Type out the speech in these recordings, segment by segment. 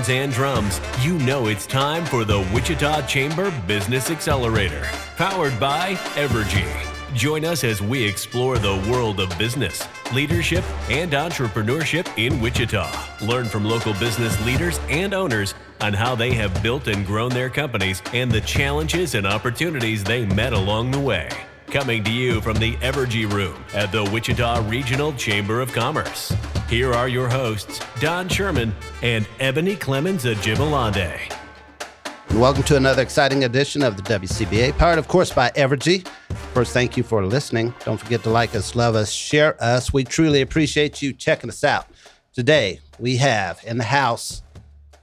Horns and drums, you know it's time for the Wichita Chamber Business Accelerator, powered by Evergy. Join us as we explore the world of business, leadership, and entrepreneurship in Wichita. Learn from local business leaders and owners on how they have built and grown their companies and the challenges and opportunities they met along the way. Coming to you from the Evergy Room at the Wichita Regional Chamber of Commerce. Here are your hosts, Don Sherman and Ebony Clemens Ajibalande. Welcome to another exciting edition of the WCBA, powered, of course, by Evergy. First, thank you for listening. Don't forget to like us, love us, share us. We truly appreciate you checking us out. Today, we have in the house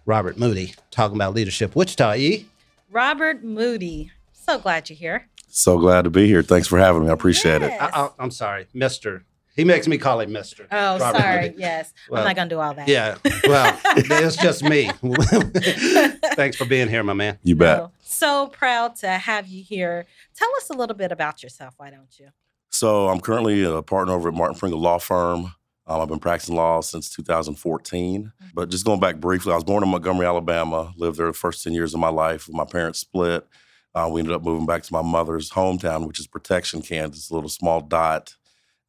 Robert Moody talking about leadership. Wichita, E. Robert Moody. So glad you're here. So glad to be here. Thanks for having me. I appreciate it. Yes. I, I, I'm sorry, Mister. He makes me call him Mister. Oh, Robert sorry. Moody. Yes. Well, I'm not going to do all that. Yeah. Well, it's just me. Thanks for being here, my man. You bet. No. So proud to have you here. Tell us a little bit about yourself, why don't you? So I'm currently a partner over at Martin Pringle Law Firm. Um, I've been practicing law since 2014. But just going back briefly, I was born in Montgomery, Alabama. Lived there the first 10 years of my life. My parents split. Uh, we ended up moving back to my mother's hometown, which is Protection, Kansas, a little small dot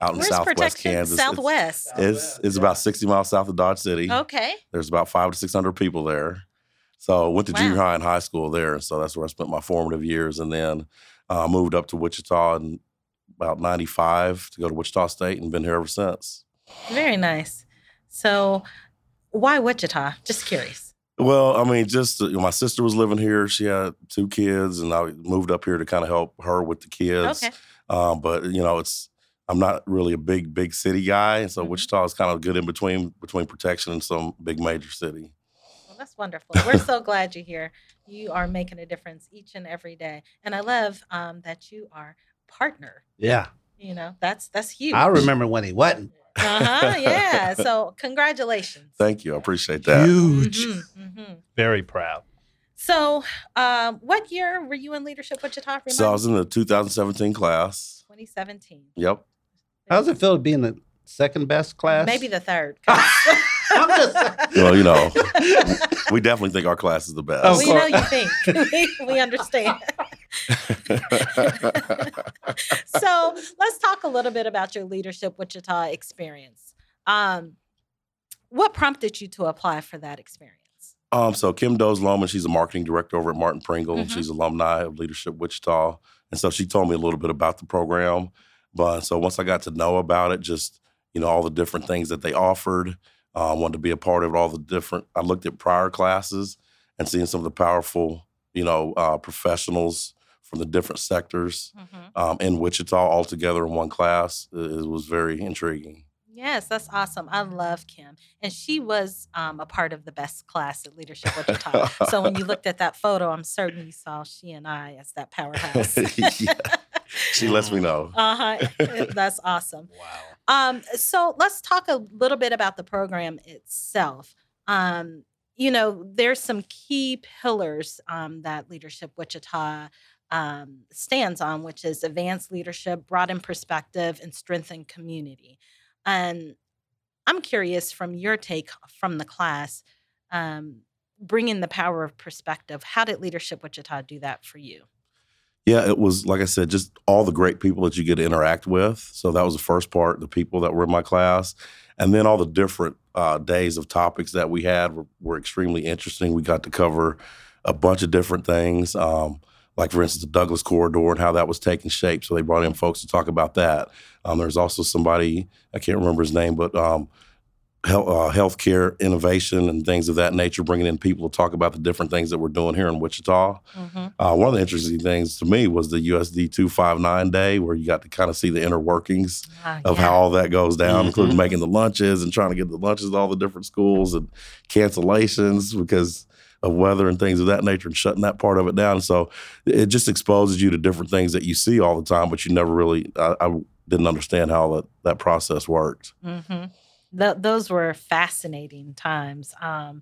out in Where's southwest? Kansas. It's- Southwest. It's, it's about 60 miles south of Dodge City. Okay. There's about five to 600 people there. So went to Wow. junior high and high school there. So that's where I spent my formative years. And then uh, moved up to Wichita in about 95 to go to Wichita State and been here ever since. Very nice. So, why Wichita? Just curious. Well, I mean, just uh, my sister was living here. She had two kids, and I moved up here to kind of help her with the kids. Okay. Um, but you know, it's I'm not really a big big city guy, and so Mhm. Wichita is kind of good in between between protection and some big major city. Well, that's wonderful. We're so glad you're here. You are making a difference each and every day. And I love um, that you are partner. Yeah. You know, that's that's huge. I remember when he wasn't. Uh-huh. Yeah. So congratulations. Thank you, I appreciate that. Huge. Mhm, mhm. Very proud. So, um, what year were you in Leadership with Wichita? Remind So I was in the 2017 class. 2017. Yep. How does it feel to be in the second best class? Maybe the third. I'm just- Well, you know, we definitely think our class is the best. Of we know you think. we, we understand. so let's talk a little bit about your Leadership Wichita experience. Um, what prompted you to apply for that experience? um, so Kim Does Loman, she's a marketing director over at Martin Pringle. Mhm. She's alumni of Leadership Wichita, and so she told me a little bit about the program. But so once I got to know about it, just you know all the different things that they offered, uh, I wanted to be a part of. All the different. I looked at prior classes and seeing some of the powerful, you know, uh, professionals from the different sectors um, in Wichita all together in one class. It, it was very intriguing. Yes, that's awesome. I love Kim. And she was um, a part of the best class at Leadership Wichita. so when you looked at that photo, I'm certain you saw she and I as that powerhouse. Yeah. She lets me know. Uh huh. That's awesome. Wow. Um, so let's talk a little bit about the program itself. Um, you know, there's some key pillars um, that Leadership Wichita um, stands on, which is advanced leadership, broaden perspective, and strengthen community. And I'm curious from your take from the class, um, bringing the power of perspective. How did Leadership Wichita do that for you? Yeah, it was like I said, just all the great people that you get to interact with. So that was the first part, the people that were in my class. And then all the different uh, days of topics that we had were, were extremely interesting. We got to cover a bunch of different things, um, like, for instance, the Douglas Corridor and how that was taking shape. So they brought in folks to talk about that. Um, there's also somebody, I can't remember his name, but um, health, uh, healthcare innovation and things of that nature, bringing in people to talk about the different things that we're doing here in Wichita. Mm-hmm. Uh, one of the interesting things to me was the USD 259 day, where you got to kind of see the inner workings Ah, of yeah. how all that goes down, Mhm. including making the lunches and trying to get the lunches to all the different schools and cancellations because of weather and things of that nature and shutting that part of it down. So it just exposes you to different things that you see all the time, but you never really, I, I didn't understand how that, that process worked. hmm Th- those were fascinating times. Um,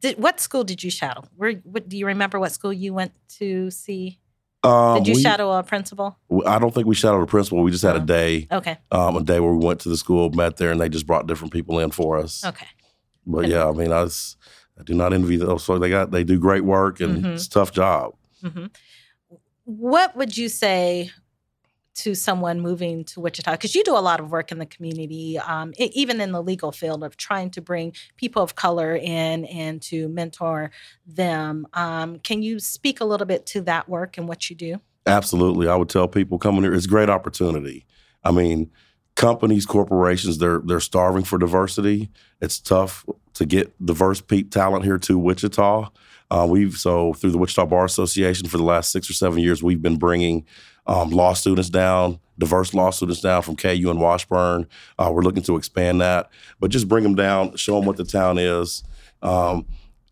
did, what school did you shadow? Where, what, do you remember what school you went to see? Um, Did you we- shadow a principal? I don't think we shadowed a principal. We just had a Uh-huh. day, Okay. um, a day where we went to the school, met there, and they just brought different people in for us. Okay. But yeah, I mean, I, was, I do not envy those. So they got they do great work and Mhm. it's a tough job. hmm What would you say to someone moving to Wichita? Because you do a lot of work in the community, um, e- even in the legal field of trying to bring people of color in and to mentor them. Um, can you speak a little bit to that work and what you do? Absolutely, I would tell people coming here, it's a great opportunity. I mean, companies, corporations, they're they're starving for diversity. It's tough to get diverse pe- talent here to Wichita. Uh, we've so through the Wichita Bar Association for the last six or seven years, we've been bringing um, law students down, diverse law students down from KU and Washburn. Uh, we're looking to expand that, but just bring them down, show them what the town is, um,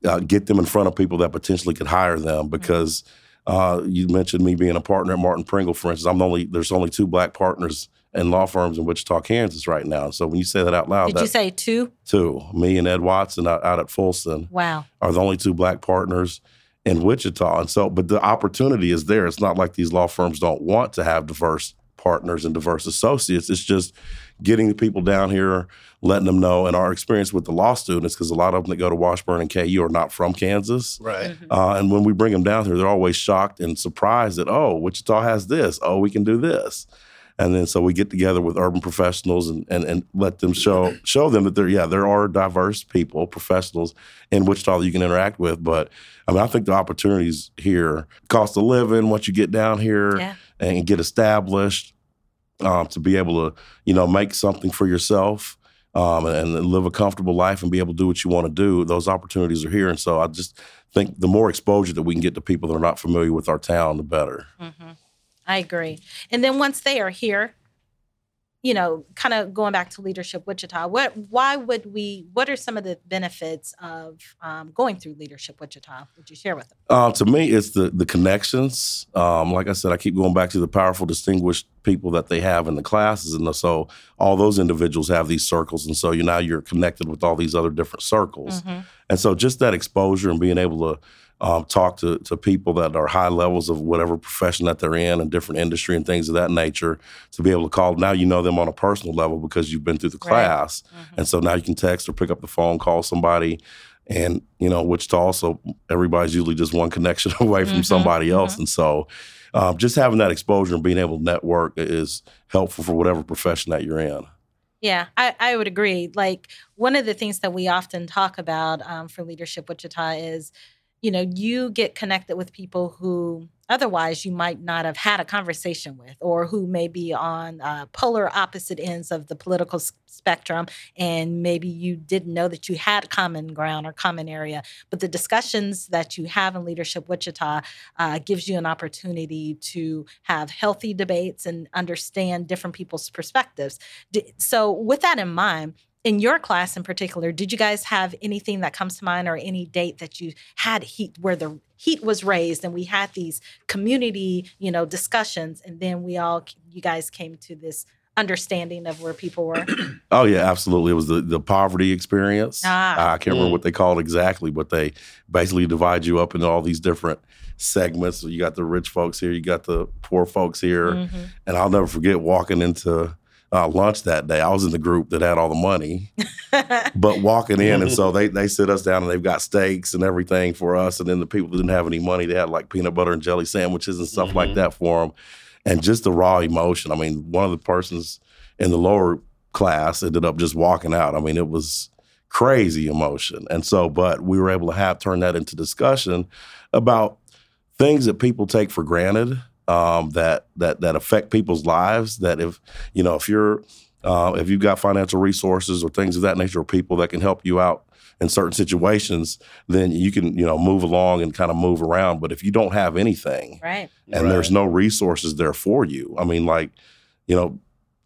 uh, get them in front of people that potentially could hire them because. Uh, you mentioned me being a partner at Martin Pringle, for instance. I'm the only there's only two black partners in law firms in Wichita, Kansas, right now. So when you say that out loud, Did that you say two? two, me and Ed Watson out, out at Foulston Wow. are the only two black partners in Wichita. And so, but the opportunity is there. It's not like these law firms don't want to have diverse partners and diverse associates. It's just getting the people down here, letting them know. And our experience with the law students, because a lot of them that go to Washburn and KU are not from Kansas. Right. Mhm. Uh, and when we bring them down here, they're always shocked and surprised that, oh, Wichita has this. Oh, we can do this. And then so we get together with urban professionals and, and, and let them show show them that there, yeah, there are diverse people, professionals in Wichita that you can interact with. But I mean, I think the opportunities here, cost of living, once you get down here Yeah. and get established, um, to be able to, you know, make something for yourself um, and, and live a comfortable life and be able to do what you want to do, those opportunities are here. And so I just think the more exposure that we can get to people that are not familiar with our town, the better. hmm I agree. And then once they are here, you know, kind of going back to leadership Wichita, what, why would we? What are some of the benefits of um, going through leadership Wichita? Would you share with them? Uh, to me, it's the the connections. Um, like I said, I keep going back to the powerful, distinguished people that they have in the classes, and so all those individuals have these circles, and so you now you're connected with all these other different circles, Mhm. and so just that exposure and being able to um, talk to to people that are high levels of whatever profession that they're in and different industry and things of that nature, to be able to call now you know them on a personal level because you've been through the Right. class, Mhm. and so now you can text or pick up the phone, call somebody. And you know, which Wichita also everybody's usually just one connection away from Mhm, somebody else, and so um, just having that exposure and being able to network is helpful for whatever profession that you're in. Yeah, I, I would agree. Like one of the things that we often talk about um, for Leadership Wichita is, you know, you get connected with people who otherwise you might not have had a conversation with, or who may be on uh, polar opposite ends of the political s- spectrum, and maybe you didn't know that you had common ground or common area. But the discussions that you have in Leadership Wichita uh, gives you an opportunity to have healthy debates and understand different people's perspectives. Di- So, with that in mind, in your class in particular, did you guys have anything that comes to mind or any date that you had heat where the heat was raised and we had these community, you know, discussions and then we all you guys came to this understanding of where people were? Oh yeah, absolutely. It was the, the poverty experience. Ah. I can't remember what they called exactly, but they basically divide you up into all these different segments. So you got the rich folks here, you got the poor folks here, Mhm. and I'll never forget walking into uh, lunch that day. I was in the group that had all the money, but walking in, and so they they sit us down and they've got steaks and everything for us, and then the people that didn't have any money, they had like peanut butter and jelly sandwiches and stuff like Mhm. that for them, and just the raw emotion. I mean, one of the persons in the lower class ended up just walking out. I mean, it was crazy emotion, and so, but we were able to have turn that into discussion about things that people take for granted um, that that that affect people's lives. That if you know if you're Uh, if you've got financial resources or things of that nature, or people that can help you out in certain situations, then you can you know move along and kind of move around. But if you don't have anything, Right. and there's no resources there for you, I mean, like you know,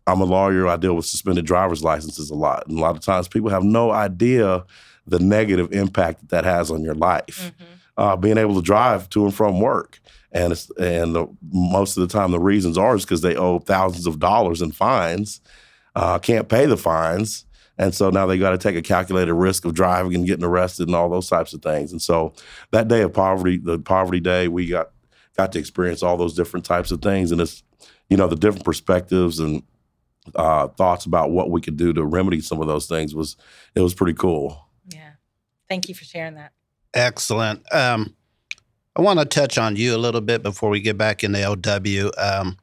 I'm a lawyer. I deal with suspended driver's licenses a lot, and a lot of times people have no idea the negative impact that that has on your life. Uh, being able to drive to and from work, and it's, and the, most of the time the reasons are is because they owe thousands of dollars in fines, uh, can't pay the fines, and so now they got to take a calculated risk of driving and getting arrested and all those types of things. And so that day of poverty, the poverty day, we got got to experience all those different types of things, and it's you know the different perspectives and uh, thoughts about what we could do to remedy some of those things was it was pretty cool. Yeah. Thank you for sharing that. Excellent. Um, I want to touch on you a little bit before we get back into LW. Um,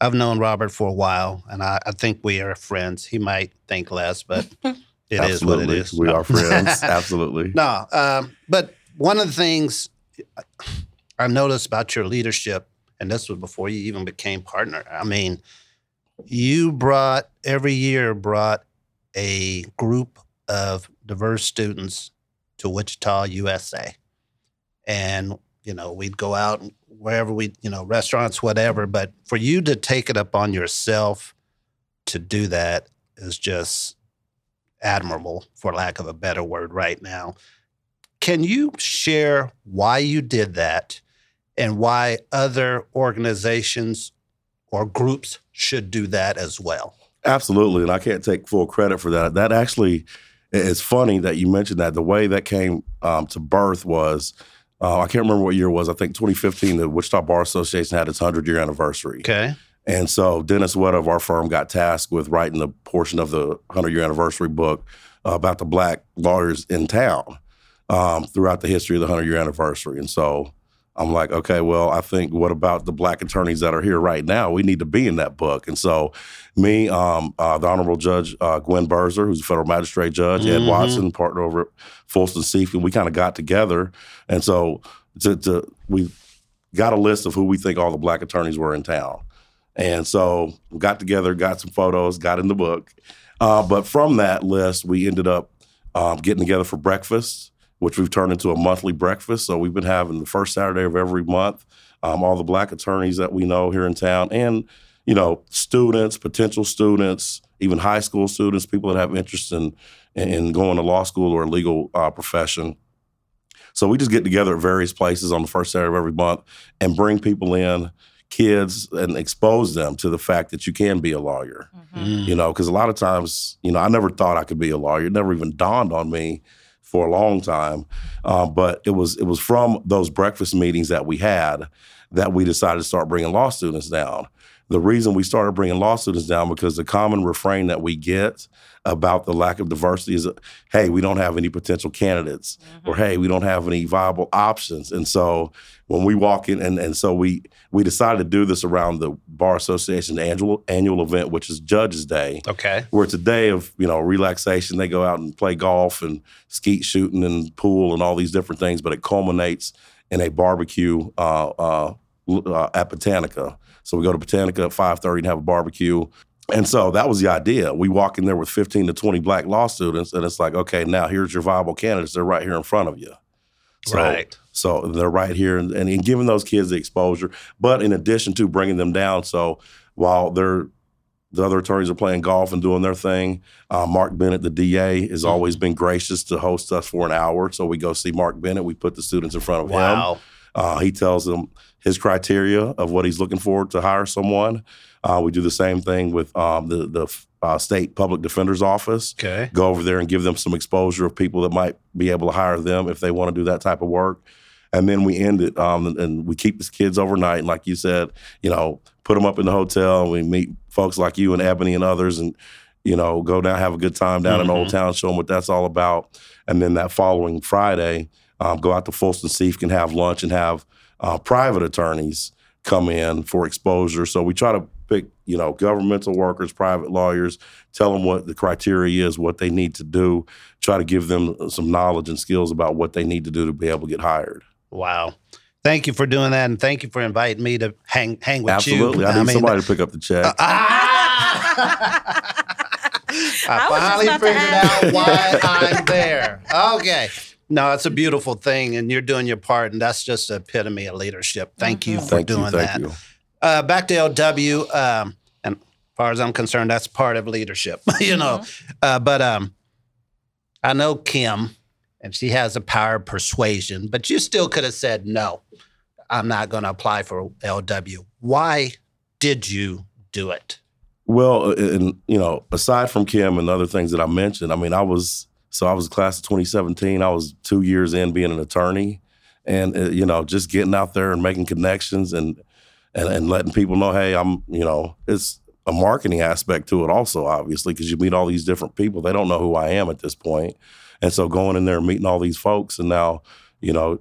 I've known Robert for a while, and I, I think we are friends. He might think less, but it is what it is. we No. are friends. Absolutely. No, um, but one of the things I noticed about your leadership, and this was before you even became partner. I mean, you brought every year brought a group of diverse students to Wichita, USA, and you know we'd go out wherever we, you know, restaurants, whatever. But for you to take it up on yourself to do that is just admirable, for lack of a better word, right now. Can you share why you did that and why other organizations or groups should do that as well? Absolutely, and I can't take full credit for that. That actually it's funny that you mentioned that. The way that came um, to birth was uh, I can't remember what year it was. I think 2015, the Wichita Bar Association had its 100 year anniversary. Okay. And so Dennis Wetta of our firm got tasked with writing the portion of the 100 year anniversary book uh, about the black lawyers in town um, throughout the history of the 100 year anniversary. And so I'm like, okay, well, I think what about the black attorneys that are here right now? We need to be in that book. And so, me, um, uh, the Honorable Judge uh, Gwynne Birzer, who's a federal magistrate judge, Ed Mhm. Watson, partner over at Foulston Siefkin, we kind of got together. And so, to, to we got a list of who we think all the black attorneys were in town. And so, we got together, got some photos, got in the book. Uh, but from that list, we ended up um, getting together for breakfast which we've turned into a monthly breakfast. So we've been having the first Saturday of every month, um, all the black attorneys that we know here in town, and you know, students, potential students, even high school students, people that have interest in in going to law school or a legal uh, profession. So we just get together at various places on the first Saturday of every month and bring people in, kids, and expose them to the fact that you can be a lawyer. You know, because a lot of times, you know, I never thought I could be a lawyer. It never even dawned on me for a long time. Uh, but it was it was from those breakfast meetings that we had that we decided to start bringing law students down. The reason we started bringing law students down because the common refrain that we get about the lack of diversity is, "Hey, we don't have any potential candidates," or "Hey, we don't have any viable options." And so when we walk in, and, and so we we decided to do this around the Bar Association annual annual event, which is Judges Day Okay. where it's a day of you know relaxation. They go out and play golf and skeet shooting and pool and all these different things, but it culminates in a barbecue uh, uh, uh, at Botanica. So we go to Botanica at five thirty and have a barbecue. And so that was the idea. We walk in there with fifteen to twenty black law students, and it's like, okay, now here's your viable candidates. They're right here in front of you. So, Right. So they're right here, and, and giving those kids the exposure. But in addition to bringing them down, so while they're the other attorneys are playing golf and doing their thing. Uh, Marc Bennett, the DA, has always been gracious to host us for an hour. So we go see Marc Bennett. We put the students in front of him. Wow. Uh, he tells them his criteria of what he's looking for to hire someone. Uh, we do the same thing with um, the the uh, state public defender's office. Okay. Go over there and give them some exposure of people that might be able to hire them if they want to do that type of work. And then we end it, um, and, and we keep the kids overnight. And like you said, you know, put them up in the hotel. And we meet folks like you and Ebony and others, and you know, go down, have a good time down in Old Town, show them what that's all about. And then that following Friday, um, go out to Foulston Seaf can have lunch and have uh, private attorneys come in for exposure. So we try to pick, you know, governmental workers, private lawyers, tell them what the criteria is, what they need to do, try to give them some knowledge and skills about what they need to do to be able to get hired. Wow. Thank you for doing that, and thank you for inviting me to hang hang with you. Absolutely. I need somebody to pick up the check. Ah! I, was just finally figured out why I'm there. Okay. No, it's a beautiful thing, and you're doing your part, and that's just the epitome of leadership. Thank you for Thank doing you. Thank that. you. Uh, back to LW, um, and as far as I'm concerned, that's part of leadership, you know. Uh, but um, I know Kim, and she has a power of persuasion, but you still could have said, no, I'm not going to apply for LW. Why did you do it? Well, and you know, aside from Kim and other things that I mentioned, I mean, I was so I was class of 2017. I was two years in being an attorney, and uh, you know, just getting out there and making connections and and and letting people know, hey, I'm you know, it's a marketing aspect to it also, obviously, because you meet all these different people. They don't know who I am at this point, and so going in there and meeting all these folks, and now you know,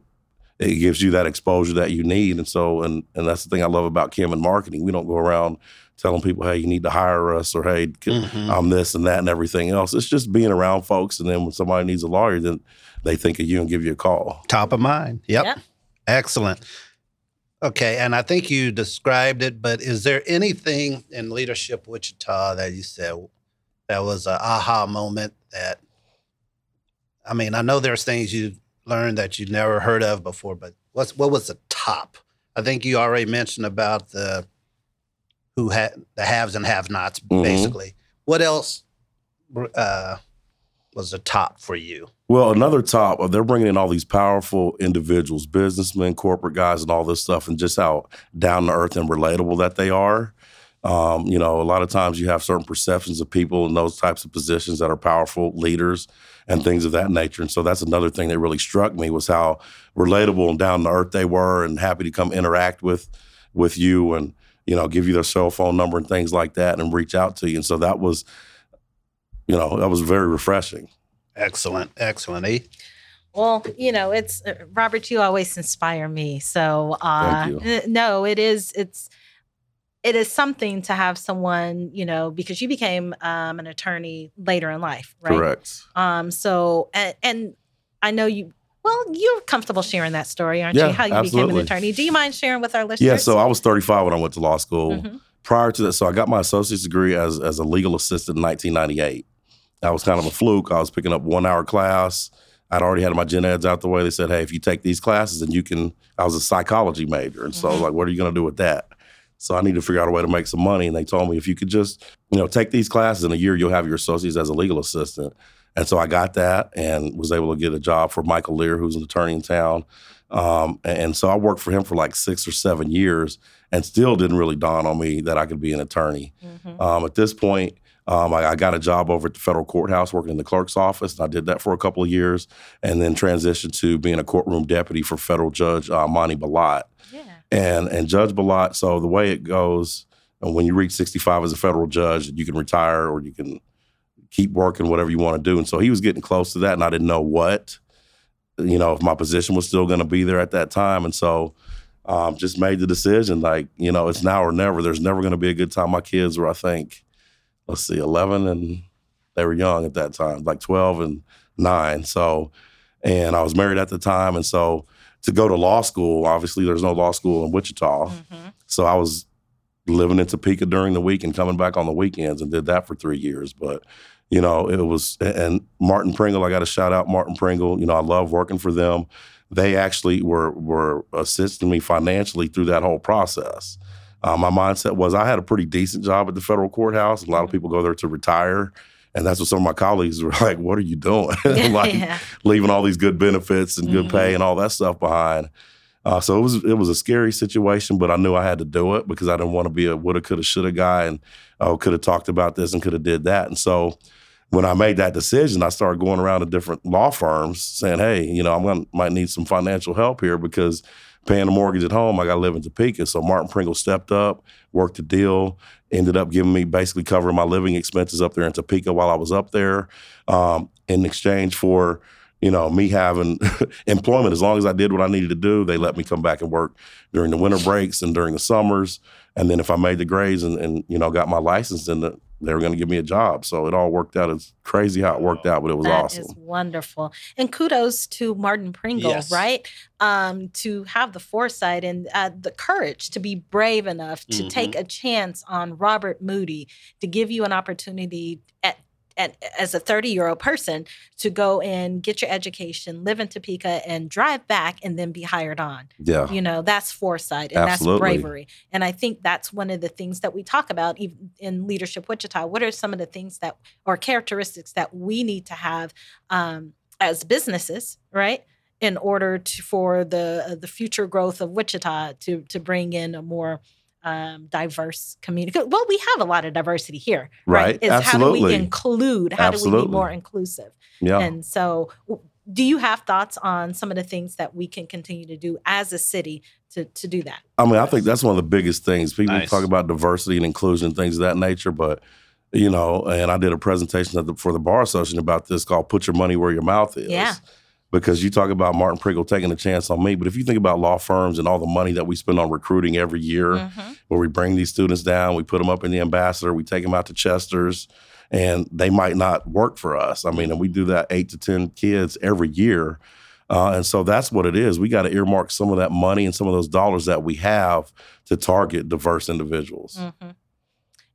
it gives you that exposure that you need. And so, and and that's the thing I love about Kim and marketing. We don't go around telling people, hey, you need to hire us, or hey, can- Mhm. I'm this and that and everything else. It's just being around folks, and then when somebody needs a lawyer, then they think of you and give you a call. Top of mind. Yep. Yep. Excellent. Okay, and I think you described it, but is there anything in leadership Wichita that you said that was a aha moment that I mean, I know there's things you learned that you never heard of before, but what's what was the top? I think you already mentioned about the who had the haves and have nots, Mhm. basically. What else uh, was the top for you? Well, another top, uh, they're bringing in all these powerful individuals, businessmen, corporate guys, and all this stuff, and just how down to earth and relatable that they are. Um, you know, a lot of times you have certain perceptions of people in those types of positions that are powerful leaders and things of that nature. And so that's another thing that really struck me was how relatable and down to earth they were, and happy to come interact with with you and you know give you their cell phone number and things like that, and reach out to you. And so that was, you know, that was very refreshing. Excellent, excellent. E? Well, you know, it's uh, Robert. You always inspire me. So, uh, Thank n- no, it is. It's it is something to have someone, you know, because you became um, an attorney later in life, right? Correct. Um. So, and, and I know you. Well, you're comfortable sharing that story, aren't Yeah, you? How you became an attorney. Do you mind sharing with our listeners? Yeah, so I was 35 when I went to law school. Mhm. Prior to that, so I got my associate's degree as as a legal assistant in 1998. That was kind of a fluke. I was picking up one hour class. I'd already had my gen eds out the way. They said, "Hey, if you take these classes, then you can." I was a psychology major, and so I was Mhm. like, "What are you going to do with that?" So I need to figure out a way to make some money. And they told me if you could just, you know, take these classes in a year, you'll have your associates as a legal assistant. And so I got that and was able to get a job for Michael Lear, who's an attorney in town. Um, and so I worked for him for like six or seven years and still didn't really dawn on me that I could be an attorney. Mhm. Um, at this point, um, I, I got a job over at the federal courthouse working in the clerk's office. And I did that for a couple of years and then transitioned to being a courtroom deputy for federal judge uh, Monti Belot. Yeah. And, and Judge Belot, so the way it goes, when you reach 65 as a federal judge, you can retire or you can keep working, whatever you want to do. And so he was getting close to that, and I didn't know what, you know, if my position was still going to be there at that time. And so um, just made the decision like, you know, it's now or never. There's never going to be a good time. My kids were, I think, let's see, 11 and they were young at that time, like 12 and nine. So, and I was married at the time. And so to go to law school, obviously there's no law school in Wichita. Mhm. So I was living in Topeka during the week and coming back on the weekends and did that for three years. But, you know, it was, and Martin Pringle, I got to shout out Martin Pringle. You know, I love working for them. They actually were, were assisting me financially through that whole process. Uh, my mindset was I had a pretty decent job at the federal courthouse. A lot of people go there to retire. And that's what some of my colleagues were like, what are you doing? like yeah. leaving all these good benefits and good pay and all that stuff behind. Uh, so it was it was a scary situation, but I knew I had to do it because I didn't want to be a woulda, coulda, shoulda guy and oh, could have talked about this and could have did that. And so when I made that decision, I started going around to different law firms saying, "Hey, you know, I'm gonna might need some financial help here because paying a mortgage at home, I got to live in Topeka." So Martin Pringle stepped up, worked a deal, ended up giving me basically covering my living expenses up there in Topeka while I was up there, um, in exchange for you know me having employment. As long as I did what I needed to do, they let me come back and work during the winter breaks and during the summers. And then if I made the grades and, and you know got my license, then the, they were going to give me a job. So it all worked out. It's crazy how it worked out, but it was That awesome. is wonderful. And kudos to Martin Pringle, Yes. right? Um, to have the foresight and uh, the courage to be brave enough to Mhm. take a chance on Robert Moody to give you an opportunity at, at as a 30 year old person to go and get your education, live in Topeka, and drive back and then be hired on. yeah. You know, that's foresight and Absolutely. that's bravery. And I think that's one of the things that we talk about in Leadership Wichita. What are some of the things that or characteristics that we need to have um, as businesses, right? In order to for the uh, the future growth of Wichita to to bring in a more um, diverse community. Well, we have a lot of diversity here, right? Right. Is how do we include? How do we be more inclusive? Yeah. And so, do you have thoughts on some of the things that we can continue to do as a city to, to do that? I mean, I think that's one of the biggest things. People Nice. talk about diversity and inclusion, things of that nature, but you know, and I did a presentation at the, for the bar association about this called "Put Your Money Where Your Mouth Is." Yeah. Because you talk about Martin Pringle taking a chance on me, but if you think about law firms and all the money that we spend on recruiting every year, Mhm. where we bring these students down, we put them up in the ambassador, we take them out to Chester's, and they might not work for us. I mean, and we do that eight to 10 kids every year. Uh, and so that's what it is. We got to earmark some of that money and some of those dollars that we have to target diverse individuals. Mhm.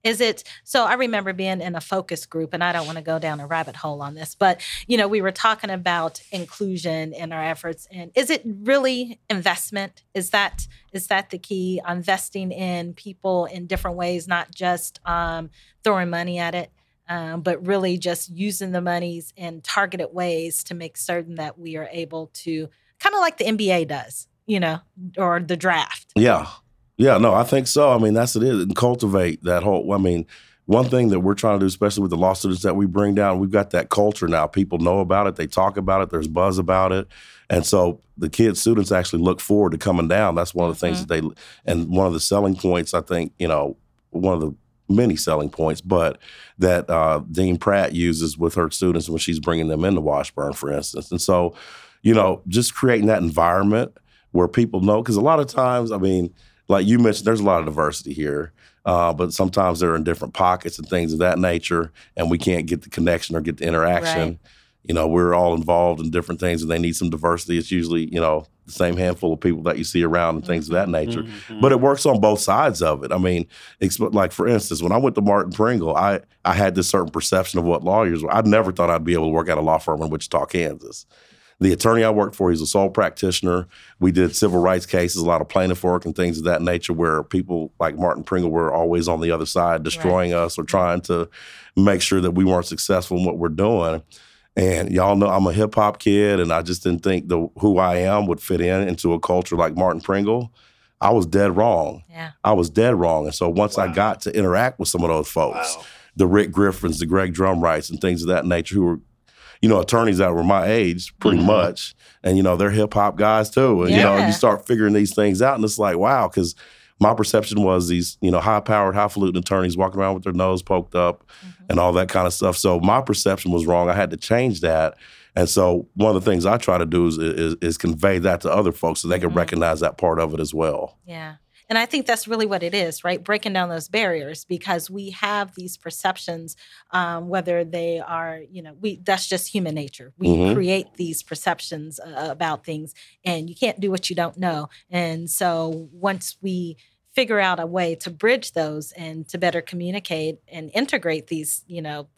Is it so? I remember being in a focus group, and I don't want to go down a rabbit hole on this, but you know, we were talking about inclusion in our efforts, and is it really investment? Is that is that the key? Investing in people in different ways, not just um, throwing money at it, um, but really just using the monies in targeted ways to make certain that we are able to, kind of like the NBA does, you know, or the draft. Yeah. Yeah, no, I think so. I mean, that's it is. And cultivate that whole I mean, one thing that we're trying to do, especially with the law students that we bring down, we've got that culture now. People know about it, they talk about it, there's buzz about it. And so the kids, students actually look forward to coming down. That's one of the things that they and one of the selling points, I think, you know, one of the many selling points, but that uh, Dean Pratt uses with her students when she's bringing them into Washburn, for instance. And so, you know, just creating that environment where people know, because a lot of times, I mean, like you mentioned, there's a lot of diversity here, uh, but sometimes they're in different pockets and things of that nature, and we can't get the connection or get the interaction. Right. You know, we're all involved in different things, and they need some diversity. It's usually, you know, the same handful of people that you see around and things of that nature. But it works on both sides of it. I mean, exp- like for instance, when I went to Martin Pringle, I I had this certain perception of what lawyers were. I never thought I'd be able to work at a law firm in Wichita, Kansas. The attorney I worked for, he's a sole practitioner. We did civil rights cases, a lot of plaintiff work and things of that nature, where people like Martin Pringle were always on the other side, destroying us or trying to make sure that we weren't successful in what we're doing. And y'all know I'm a hip hop kid, and I just didn't think the who I am would fit in into a culture like Martin Pringle. I was dead wrong. Yeah. I was dead wrong. And so once I got to interact with some of those folks, the Rick Griffins, the Greg Drumrights, and things of that nature, who were, you know, attorneys that were my age pretty Mhm. much. And, you know, they're hip hop guys too. And, you know, you start figuring these things out, and it's like, wow, because my perception was these, you know, high powered, highfalutin attorneys walking around with their nose poked up and all that kind of stuff. So my perception was wrong. I had to change that. And so one of the things I try to do is is, is convey that to other folks so they can Mhm. recognize that part of it as well. Yeah. And I think that's really what it is, right? Breaking down those barriers because we have these perceptions, um, whether they are, you know, we that's just human nature. We Mhm. create these perceptions uh, about things, and you can't do what you don't know. And so once we figure out a way to bridge those and to better communicate and integrate these, you know,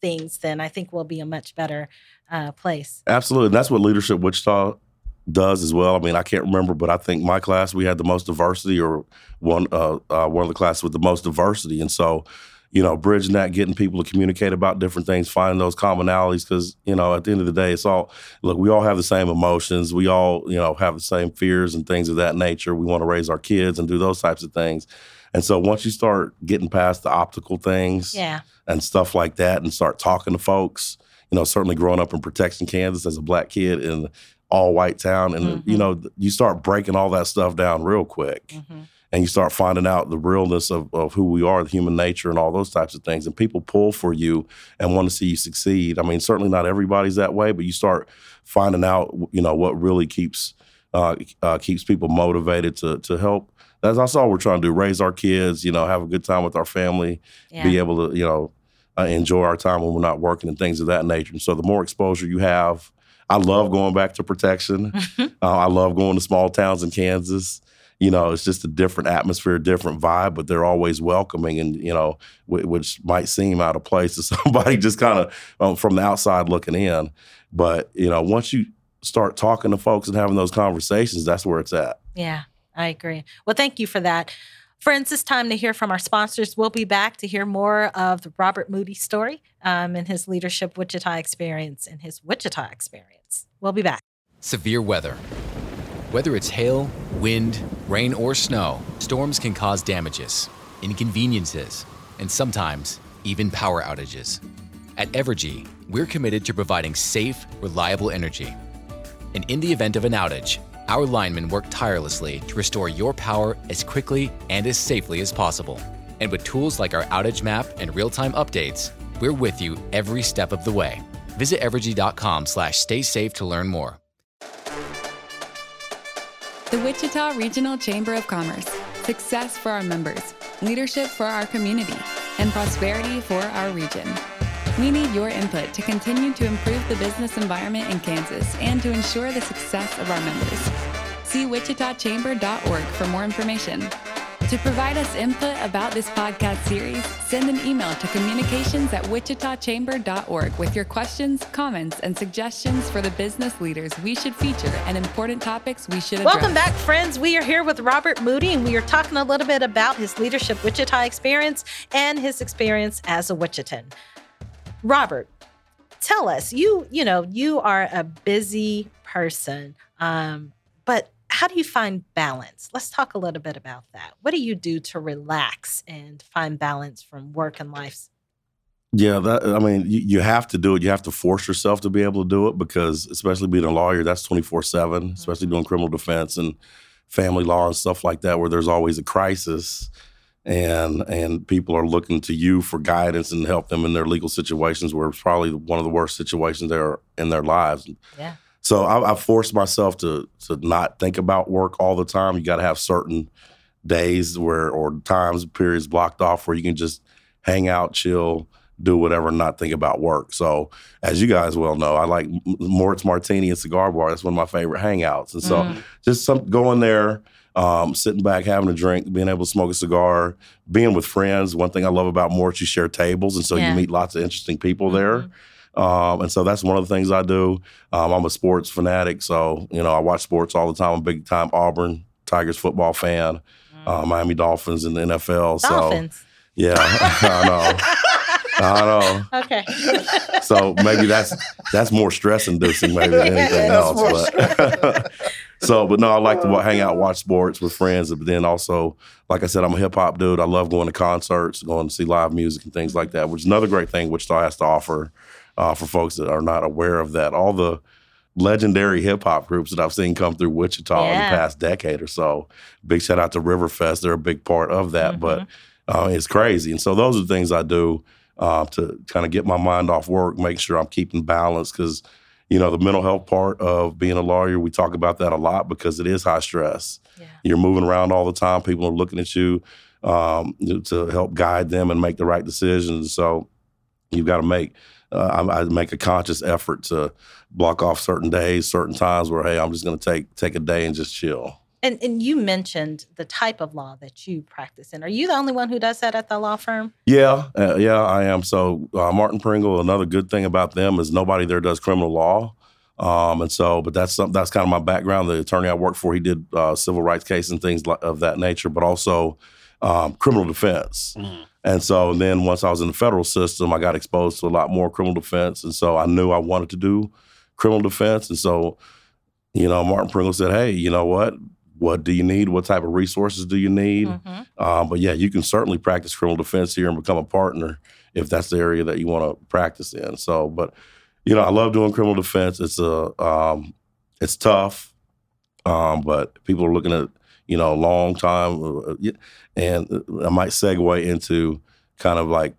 things, then I think we'll be a much better uh, place. Absolutely. That's what Leadership Wichita does as well. I mean, I can't remember, but I think my class we had the most diversity, or one uh, uh, one of the classes with the most diversity. And so, you know, bridging that, getting people to communicate about different things, finding those commonalities, because you know, at the end of the day, it's all look. We all have the same emotions. We all, you know, have the same fears and things of that nature. We want to raise our kids and do those types of things. And so, once you start getting past the optical things, Yeah. and stuff like that and start talking to folks. You know, certainly growing up in Protection, Kansas as a black kid in all white town. And, you Mhm. know, you start breaking all that stuff down real quick Mhm. and you start finding out the realness of, of who we are, the human nature, and all those types of things. And people pull for you and want to see you succeed. I mean, certainly not everybody's that way, but you start finding out, you know, what really keeps uh, uh, keeps people motivated to to help that's, that's all we're trying to do: raise our kids, you know, have a good time with our family, Yeah. be able to, you know, uh, enjoy our time when we're not working and things of that nature. And so, the more exposure you have, I love going back to protection. uh, I love going to small towns in Kansas. You know, it's just a different atmosphere, different vibe, but they're always welcoming, and you know, wh- which might seem out of place to somebody just kind of um, from the outside looking in. But you know, once you start talking to folks and having those conversations, that's where it's at. Yeah, I agree. Well, thank you for that. Friends, it's time to hear from our sponsors. We'll be back to hear more of the Robert Moody story um, and his leadership Wichita experience and his Wichita experience. We'll be back. Severe weather. Whether it's hail, wind, rain, or snow, storms can cause damages, inconveniences, and sometimes even power outages. At Evergy, we're committed to providing safe, reliable energy. And in the event of an outage, our linemen work tirelessly to restore your power as quickly and as safely as possible. And with tools like our outage map and real-time updates, we're with you every step of the way. Visit evergy.com slash stay safe to learn more. The Wichita Regional Chamber of Commerce. Success for our members, leadership for our community, and prosperity for our region. We need your input to continue to improve the business environment in Kansas and to ensure the success of our members. See wichitachamber.org for more information. To provide us input about this podcast series, send an email to communications at wichitachamber.org with your questions, comments, and suggestions for the business leaders we should feature and important topics we should address. Welcome back, friends. We are here with Robert Moody, and we are talking a little bit about his leadership Wichita experience and his experience as a Wichitan. Robert, tell us you you know you are a busy person, um, but how do you find balance? Let's talk a little bit about that. What do you do to relax and find balance from work and life? Yeah, that I mean, you, you have to do it. You have to force yourself to be able to do it because, especially being a lawyer, that's twenty four seven. Especially doing criminal defense and family law and stuff like that, where there's always a crisis, and and people are looking to you for guidance and help them in their legal situations, where it's probably one of the worst situations they're in their lives. Yeah. So I, I forced myself to to not think about work all the time. You got to have certain days where or times periods blocked off where you can just hang out, chill, do whatever, and not think about work. So as you guys well know, I like Moritz Martini and Cigar Bar. That's one of my favorite hangouts. And so mm. just some going there. Um, sitting back, having a drink, being able to smoke a cigar, being with friends. One thing I love about Moritz, you share tables, and so Yeah. you meet lots of interesting people there. Um, and so that's one of the things I do. Um, I'm a sports fanatic, so you know I watch sports all the time. I'm a big time Auburn Tigers football fan, uh, Miami Dolphins in the NFL. So yeah, I know, I know. Okay. So maybe that's that's more stress inducing maybe than anything else. But so, but no, I like to hang out, watch sports with friends. But then also, like I said, I'm a hip hop dude. I love going to concerts, going to see live music and things like that. Which is another great thing Wichita has to offer uh, for folks that are not aware of that. All the legendary hip hop groups that I've seen come through Wichita in the past decade or so. Big shout out to Riverfest. They're a big part of that. But uh, it's crazy. And so those are the things I do uh, to kind of get my mind off work, make sure I'm keeping balance because, you know, the mental health part of being a lawyer, we talk about that a lot because it is high stress. Yeah. You're moving around all the time. People are looking at you um, to help guide them and make the right decisions. So you've got to make, uh, I, I make a conscious effort to block off certain days, certain times where, hey, I'm just going to take take a day and just chill. And and you mentioned the type of law that you practice in. Are you the only one who does that at the law firm? Yeah, uh, yeah, I am. So uh, Martin Pringle. Another good thing about them is nobody there does criminal law, um, and so, but that's some, that's kind of my background. The attorney I worked for, he did uh, civil rights cases and things of that nature, but also um, criminal defense. And so, and then once I was in the federal system, I got exposed to a lot more criminal defense, and so I knew I wanted to do criminal defense. And so, you know, Martin Pringle said, "Hey, you know what? What do you need? What type of resources do you need?" Mhm. Um, but yeah, you can certainly practice criminal defense here and become a partner if that's the area that you want to practice in. So, but you know, I love doing criminal defense. It's a um, it's tough, um, but people are looking at you know a long time, uh, and uh, I might segue into kind of like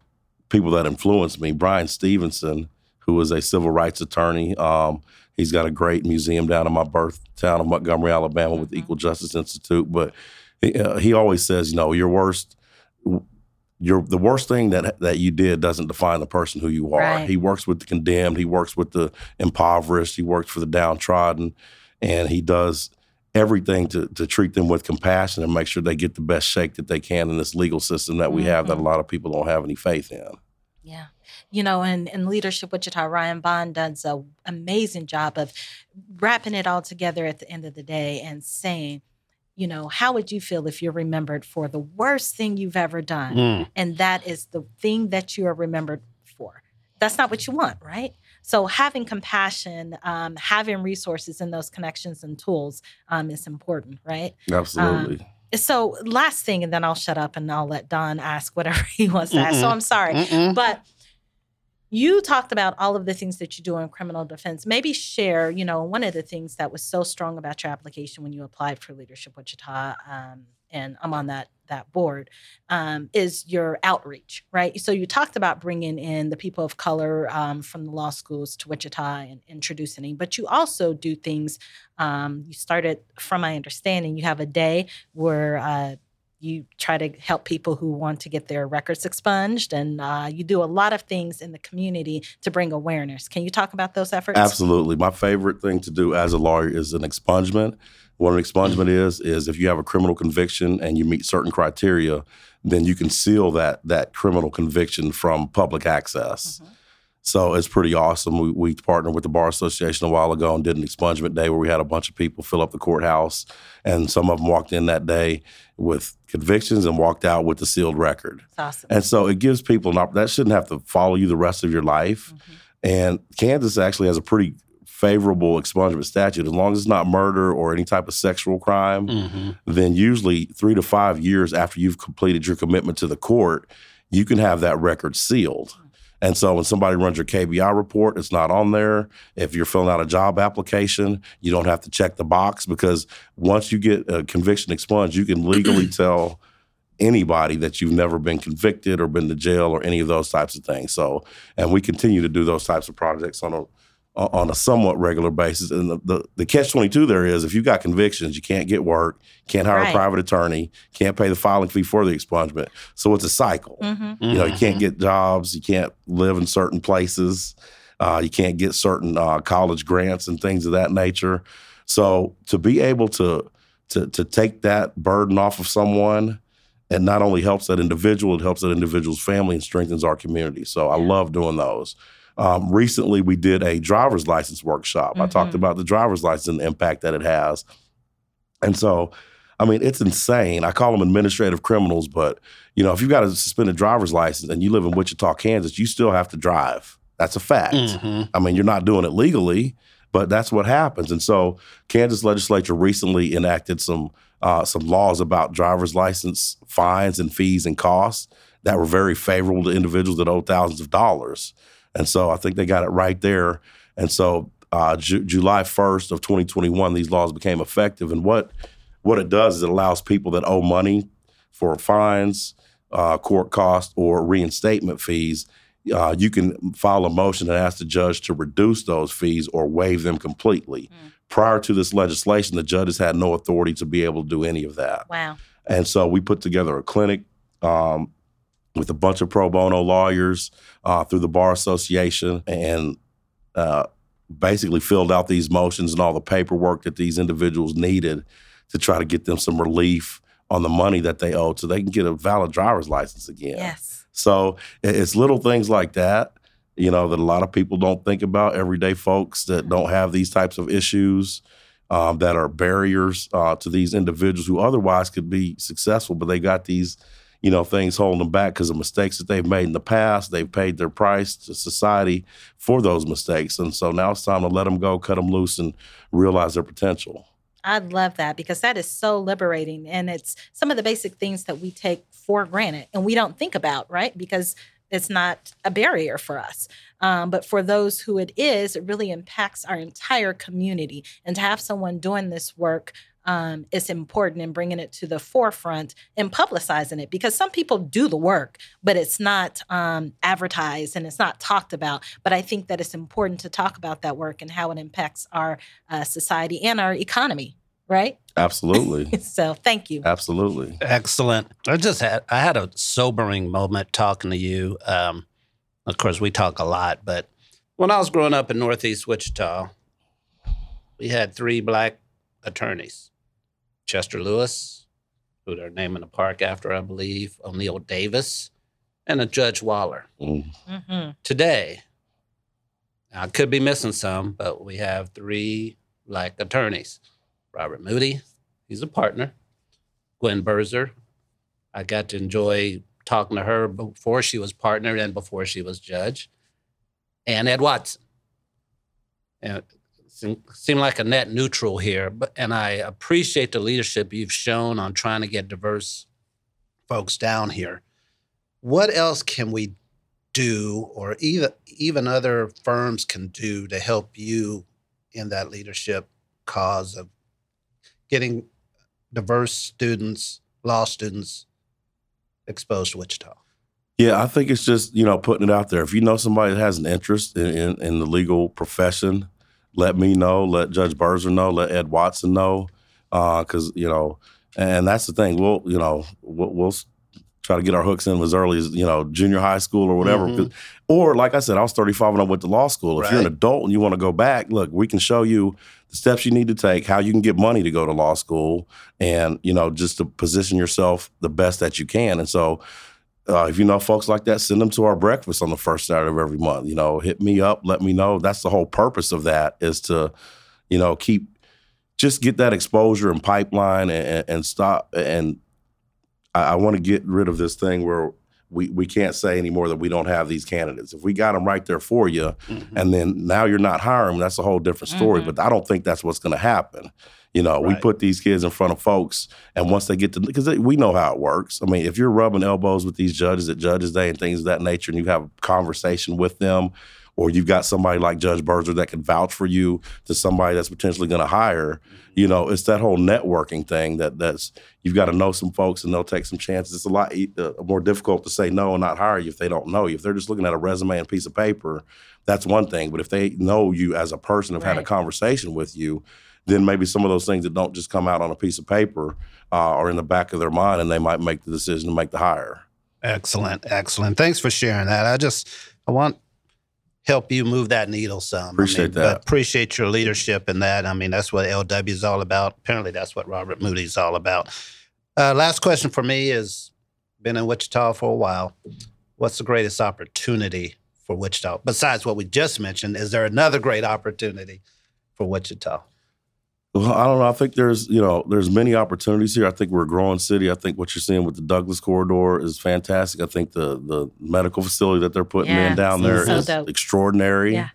people that influenced me. Bryan Stevenson, who was a civil rights attorney. Um, he's got a great museum down in my birth town of Montgomery, Alabama, with the Mhm. Equal Justice Institute, but he, uh, he always says, you know, your worst, your the worst thing that that you did doesn't define the person who you are. Right. He works with the condemned. He works with the impoverished. He works for the downtrodden, and he does everything to to treat them with compassion and make sure they get the best shake that they can in this legal system that we have that a Mhm. lot of people don't have any faith in. Yeah. You know, and in Leadership Wichita, Ryan Bond does an amazing job of wrapping it all together at the end of the day and saying, you know, how would you feel if you're remembered for the worst thing you've ever done? Mm. And that is the thing that you are remembered for. That's not what you want, right? So having compassion, um, having resources and those connections and tools um, is important, right? Absolutely. So last thing, and then I'll shut up and I'll let Don ask whatever he wants to ask. So I'm sorry. Mm-mm. But you talked about all of the things that you do in criminal defense. Maybe share, you know, one of the things that was so strong about your application when you applied for Leadership Wichita, um, and I'm on that that board, um, is your outreach, right? So you talked about bringing in the people of color um, from the law schools to Wichita and introducing, but you also do things. Um, you started, from my understanding, you have a day where uh, you try to help people who want to get their records expunged and uh, you do a lot of things in the community to bring awareness can you talk about those efforts Absolutely. My favorite thing to do as a lawyer is an expungement. What an expungement is is if you have a criminal conviction and you meet certain criteria, then you can seal that that criminal conviction from public access. So it's pretty awesome. We, we partnered with the Bar Association a while ago and did an expungement day where we had a bunch of people fill up the courthouse, and some of them walked in that day with convictions and walked out with the sealed record. It's awesome And so it gives people an op- that shouldn't have to follow you the rest of your life. And Kansas actually has a pretty favorable expungement statute. As long as it's not murder or any type of sexual crime, Mhm. then usually three to five years after you've completed your commitment to the court, you can have that record sealed. And so when somebody runs your KBI report, it's not on there. If you're filling out a job application, you don't have to check the box because once you get a conviction expunged, you can legally tell anybody that you've never been convicted or been to jail or any of those types of things. So, and we continue to do those types of projects on a on a somewhat regular basis. And the, the, the catch 22 there is if you've got convictions, you can't get work, can't hire Right. a private attorney, can't pay the filing fee for the expungement. So it's a cycle. Mhm. You know, you Mm-hmm. can't get jobs, you can't live in certain places, uh, you can't get certain uh, college grants and things of that nature. So to be able to to to take that burden off of someone, it not only helps that individual, it helps that individual's family and strengthens our community. So I love doing those. Um, recently, we did a driver's license workshop. I talked Mhm. about the driver's license and the impact that it has. And so, I mean, it's insane. I call them administrative criminals, but you know, if you've got a suspended driver's license and you live in Wichita, Kansas, you still have to drive. That's a fact. Mhm. I mean, you're not doing it legally, but that's what happens. And so, Kansas legislature recently enacted some uh, some laws about driver's license fines and fees and costs that were very favorable to individuals that owe thousands of dollars. And so, I think they got it right there. And so, uh, Ju- July 1st of 2021, these laws became effective. And what what it does is it allows people that owe money for fines, uh, court costs, or reinstatement fees uh, you can file a motion and ask the judge to reduce those fees or waive them completely. Prior to this legislation, the judges had no authority to be able to do any of that. wow And so we put together a clinic um, with a bunch of pro bono lawyers uh, through the Bar Association and uh, basically filled out these motions and all the paperwork that these individuals needed to try to get them some relief on the money that they owe so they can get a valid driver's license again. yes So it's little things like that, you know, that a lot of people don't think about. Everyday folks that don't have these types of issues um, that are barriers uh, to these individuals who otherwise could be successful, but they got these, you know, things holding them back because of mistakes that they've made in the past. They've paid their price to society for those mistakes, and so now it's time to let them go, cut them loose, and realize their potential. I love that because that is so liberating. And it's some of the basic things that we take for granted and we don't think about, right? Because it's not a barrier for us. Um, but for those who it is, it really impacts our entire community. And to have someone doing this work um, is important in bringing it to the forefront and publicizing it because some people do the work, but it's not um, advertised and it's not talked about. But I think that it's important to talk about that work and how it impacts our uh, society and our economy, right? Absolutely. so thank you. Absolutely. Excellent. I just had I had a sobering moment talking to you. Um, of course, we talk a lot, but when I was growing up in Northeast Wichita, we had three black attorneys: Chester Lewis, who they're naming a park after, I believe, O'Neill Davis, and a Judge Waller. Mm. hmm Today, I could be missing some, but we have three black attorneys. Robert Moody, he's a partner. Gwynne Birzer, I got to enjoy talking to her before she was partner and before she was judge. And Ed Watson. And it seem- like a net neutral here, but and I appreciate the leadership you've shown on trying to get diverse folks down here. What else can we do, or even even other firms can do to help you in that leadership cause of getting diverse students, law students, exposed to Wichita? Yeah, I think it's just you know putting it out there. If you know somebody that has an interest in, in, in the legal profession, let me know. Let Judge Birzer know. Let Ed Watson know. Because you know, and that's the thing. We'll you know we'll, we'll try to get our hooks in as early as you know junior high school or whatever. Mhm. 'Cause- Or like I said, I was 35 when I went to law school. If you're an adult and you want to go back, look, we can show you the steps you need to take, how you can get money to go to law school, and you know just to position yourself the best that you can. And so uh, if you know folks like that, send them to our breakfast on the first Saturday of every month. You know, hit me up, let me know. That's the whole purpose of that is to, you know, keep just get that exposure and pipeline and, and, stop. And I, I want to get rid of this thing where we we can't say anymore that we don't have these candidates. If we got them right there for you, and then now you're not hiring, that's a whole different story. Mhm. But I don't think that's what's going to happen. You know, we put these kids in front of folks, and once they get to, because we know how it works. I mean, if you're rubbing elbows with these judges at Judges Day and things of that nature, and you have a conversation with them, or you've got somebody like Judge Birzer that can vouch for you to somebody that's potentially going to hire, you know, it's that whole networking thing that that's you've got to know some folks and they'll take some chances. It's a lot e- uh, more difficult to say no and not hire you if they don't know you. If they're just looking at a resume and a piece of paper, that's one thing. But if they know you as a person, have had a conversation with you, then maybe some of those things that don't just come out on a piece of paper uh, are in the back of their mind, and they might make the decision to make the hire. Excellent, excellent. Thanks for sharing that. I just I want help you move that needle some. I Appreciate mean, but that. Appreciate your leadership in that. I mean, that's what LW is all about. Apparently, that's what Robert Moody's all about. Uh, last question for me is: been in Wichita for a while. What's the greatest opportunity for Wichita besides what we just mentioned? Is there another great opportunity for Wichita? Well, I don't know. I think there's, you know, there's many opportunities here. I think we're a growing city. I think what you're seeing with the Douglas corridor is fantastic. I think the the medical facility that they're putting Yeah, in down there so is dope. extraordinary. Yeah.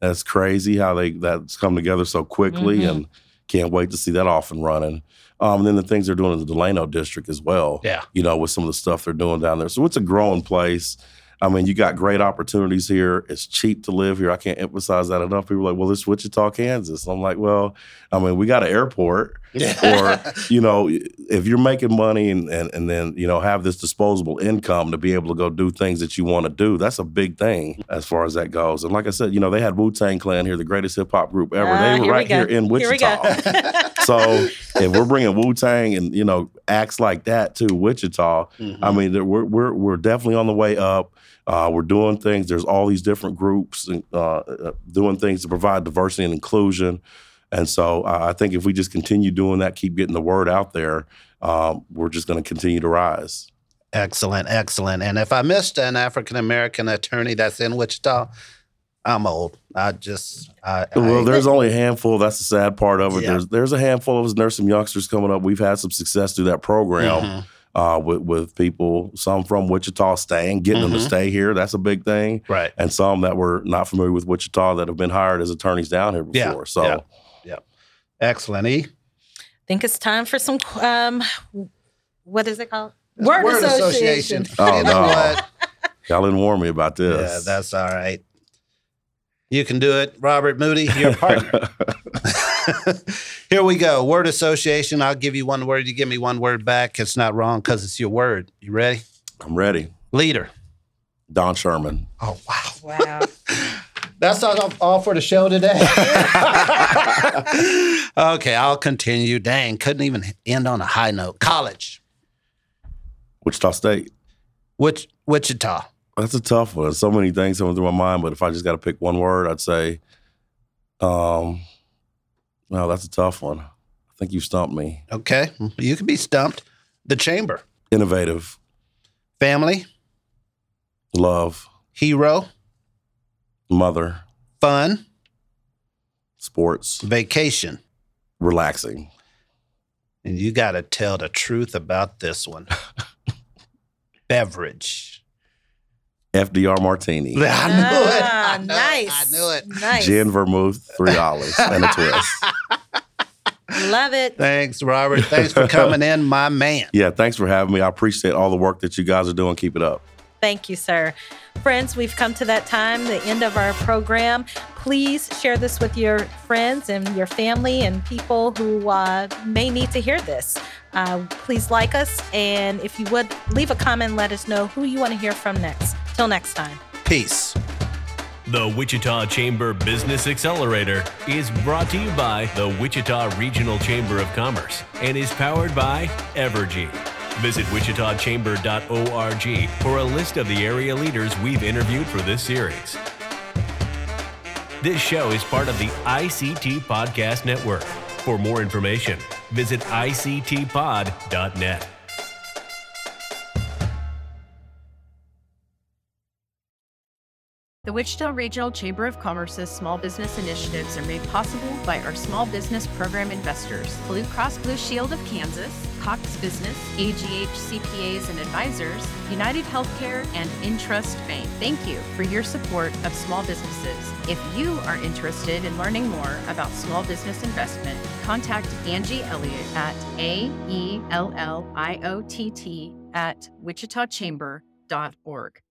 That's crazy how they that's come together so quickly, Mhm. and can't wait to see that off and running. Um, and then the things they're doing in the Delano district as well. Yeah. you know, with some of the stuff they're doing down there. So it's a growing place. I mean, you got great opportunities here. It's cheap to live here. I can't emphasize that enough. People are like, well, it's Wichita, Kansas. I'm like, well, I mean, we got an airport. or, you know, if you're making money and, and, and then, you know, have this disposable income to be able to go do things that you want to do, that's a big thing as far as that goes. And like I said, you know, they had Wu Tang Clan here, the greatest hip hop group ever. Ah, they were here right go. here in Here we. Wichita. so if we're bringing Wu Tang and, you know, acts like that to Wichita, Mhm. I mean, we're we're we're definitely on the way up. Uh, we're doing things. There's all these different groups and, uh, uh, doing things to provide diversity and inclusion. And so uh, I think if we just continue doing that, keep getting the word out there, um, we're just going to continue to rise. Excellent, excellent. And if I missed an African American attorney that's in Wichita, I'm old. I just, I, Well, I- there's only a handful. That's the sad part of it. Yeah. There's there's a handful of us. There's some youngsters coming up. We've had some success through that program. Mhm. Uh, with, with people, some from Wichita staying, getting them to Mhm. stay here. That's a big thing. right. and some that were not familiar with Wichita that have been hired as attorneys down here before. Yeah. So yeah. Excellent. E. think it's time for some um what is it called? It's Word Association. Oh, you know no. what? y'all didn't warn me about this. Yeah, that's all right. You can do it, Robert Moody, your partner. Here we go. Word association. I'll give you one word. You give me one word back. It's not wrong because it's your word. You ready? I'm ready. Leader. Don Sherman. Oh, wow. Wow. That's all, all for the show today. okay, I'll continue. Dang, couldn't even end on a high note. College, Wichita State. Which Wichita. That's a tough one. So many things coming through my mind, but if I just got to pick one word, I'd say, um, no, that's a tough one. I think you stumped me. Okay, you can be stumped. The chamber, Innovative, family, love, hero, mother, fun, sports, vacation. relaxing. And you got to tell the truth about this one. Beverage. FDR Martini, I knew it. Ah, I knew nice. it. I knew it. Nice. gin vermouth, three dollars and a twist. Love it. Thanks, Robert. Thanks for coming in, my man. Yeah, thanks for having me. I appreciate all the work that you guys are doing. Keep it up. Thank you, sir. Friends, we've come to that time, the end of our program. Please share this with your friends and your family and people who uh, may need to hear this. Uh, please like us, and if you would, leave a comment let us know who you want to hear from next. Till next time. Peace. The Wichita Chamber Business Accelerator is brought to you by the Wichita Regional Chamber of Commerce and is powered by Evergy. Visit wichitachamber.org for a list of the area leaders we've interviewed for this series. This show is part of the ICT Podcast Network. For more information, visit ictpod.net. The Wichita Regional Chamber of Commerce's small business initiatives are made possible by our small business program investors, Blue Cross Blue Shield of Kansas, Cox Business, AGH CPAs and Advisors, United Healthcare, and Intrust Bank. Thank you for your support of small businesses. If you are interested in learning more about small business investment, contact Angie Elliott at A E L L I O T T at wichitachamber.org.